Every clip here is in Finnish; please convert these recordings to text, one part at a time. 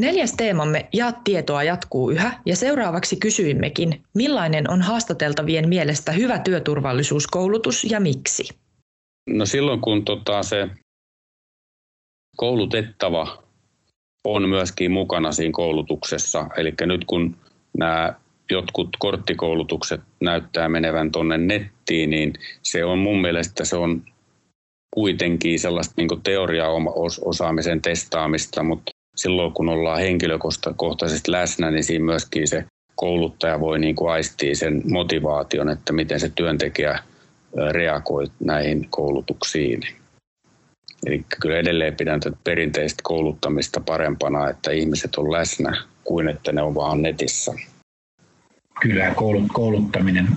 Neljäs teemamme Jaa tietoa jatkuu yhä ja seuraavaksi kysyimmekin, millainen on haastateltavien mielestä hyvä työturvallisuuskoulutus ja miksi? No silloin kun tota se koulutettava on myöskin mukana siinä koulutuksessa, eli nyt kun nämä jotkut korttikoulutukset näyttää menevän tuonne nettiin, niin se on mun mielestä se on kuitenkin sellaista niin teoriaosaamisen testaamista, mutta silloin kun ollaan henkilökohtaisesti läsnä, niin siinä myöskin se kouluttaja voi niin kuin aistia sen motivaation, että miten se työntekijä reagoi näihin koulutuksiin. Eli kyllä edelleen pidän tätä perinteistä kouluttamista parempana, että ihmiset on läsnä kuin että ne on vaan netissä. Kyllä kouluttaminen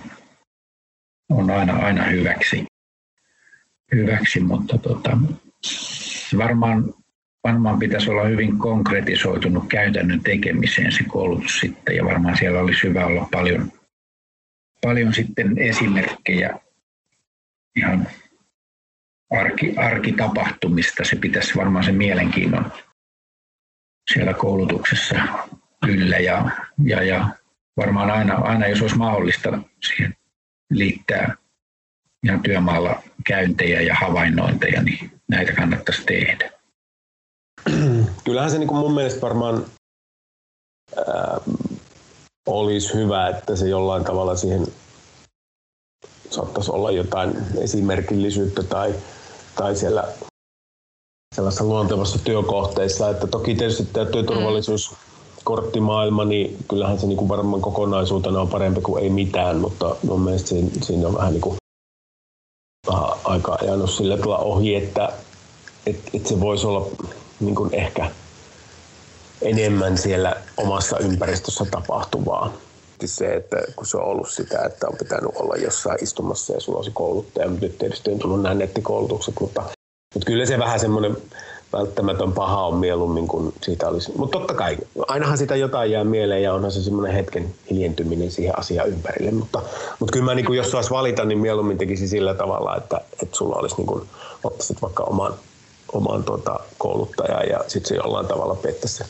on aina, aina hyväksi, hyväksi mutta tota, varmaan varmaan pitäisi olla hyvin konkretisoitunut käytännön tekemiseen se koulutus sitten ja varmaan siellä olisi hyvä olla paljon, paljon sitten esimerkkejä ihan arki, arkitapahtumista. Se pitäisi varmaan sen mielenkiinnon siellä koulutuksessa yllä ja, ja, ja varmaan aina, aina, jos olisi mahdollista siihen liittää ihan työmaalla käyntejä ja havainnointeja, niin näitä kannattaisi tehdä. Kyllähän se niin mun mielestä varmaan ää, olisi hyvä, että se jollain tavalla siihen saattaisi olla jotain esimerkillisyyttä tai, tai siellä sellaisessa luontevassa työkohteissa. Että toki tietysti tämä työturvallisuus korttimaailma, niin kyllähän se niin varmaan kokonaisuutena on parempi kuin ei mitään, mutta mun mielestä siinä, siinä on vähän niin kuin vähän aikaa ajanut sillä tavalla ohi, että, että, että se voisi olla niin kuin ehkä enemmän siellä omassa ympäristössä tapahtuvaa. Se, että kun se on ollut sitä, että on pitänyt olla jossain istumassa ja sulla olisi kouluttaja, mutta nyt tietysti on tullut nämä nettikoulutukset, mutta, mutta kyllä se vähän semmoinen välttämätön paha on mieluummin kuin siitä olisi. Mutta totta kai, ainahan sitä jotain jää mieleen ja onhan se semmoinen hetken hiljentyminen siihen asiaan ympärille. Mutta, mutta kyllä mä niin kuin, jos saisi valita, niin mieluummin tekisi sillä tavalla, että, että sulla olisi niin kuin, ottaisit vaikka oman oman tuota, kouluttajaan ja sitten se jollain tavalla pettäisi se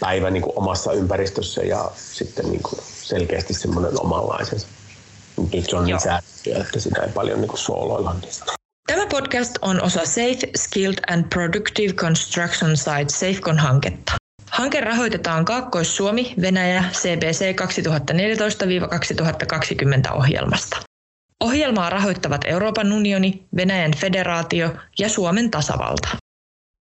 päivä niin kuin omassa ympäristössä ja sitten niin kuin selkeästi semmoinen omanlaisensa. Nyt se on niin säädettyä, että sitä ei paljon niin kuin sooloilla niistä. Tämä podcast on osa Safe, Skilled and Productive Construction Site SafeCon-hanketta. Hanke rahoitetaan Kaakkois-Suomi, Venäjä, CBC 2014-2020 ohjelmasta. Ohjelmaa rahoittavat Euroopan unioni, Venäjän federaatio ja Suomen tasavalta.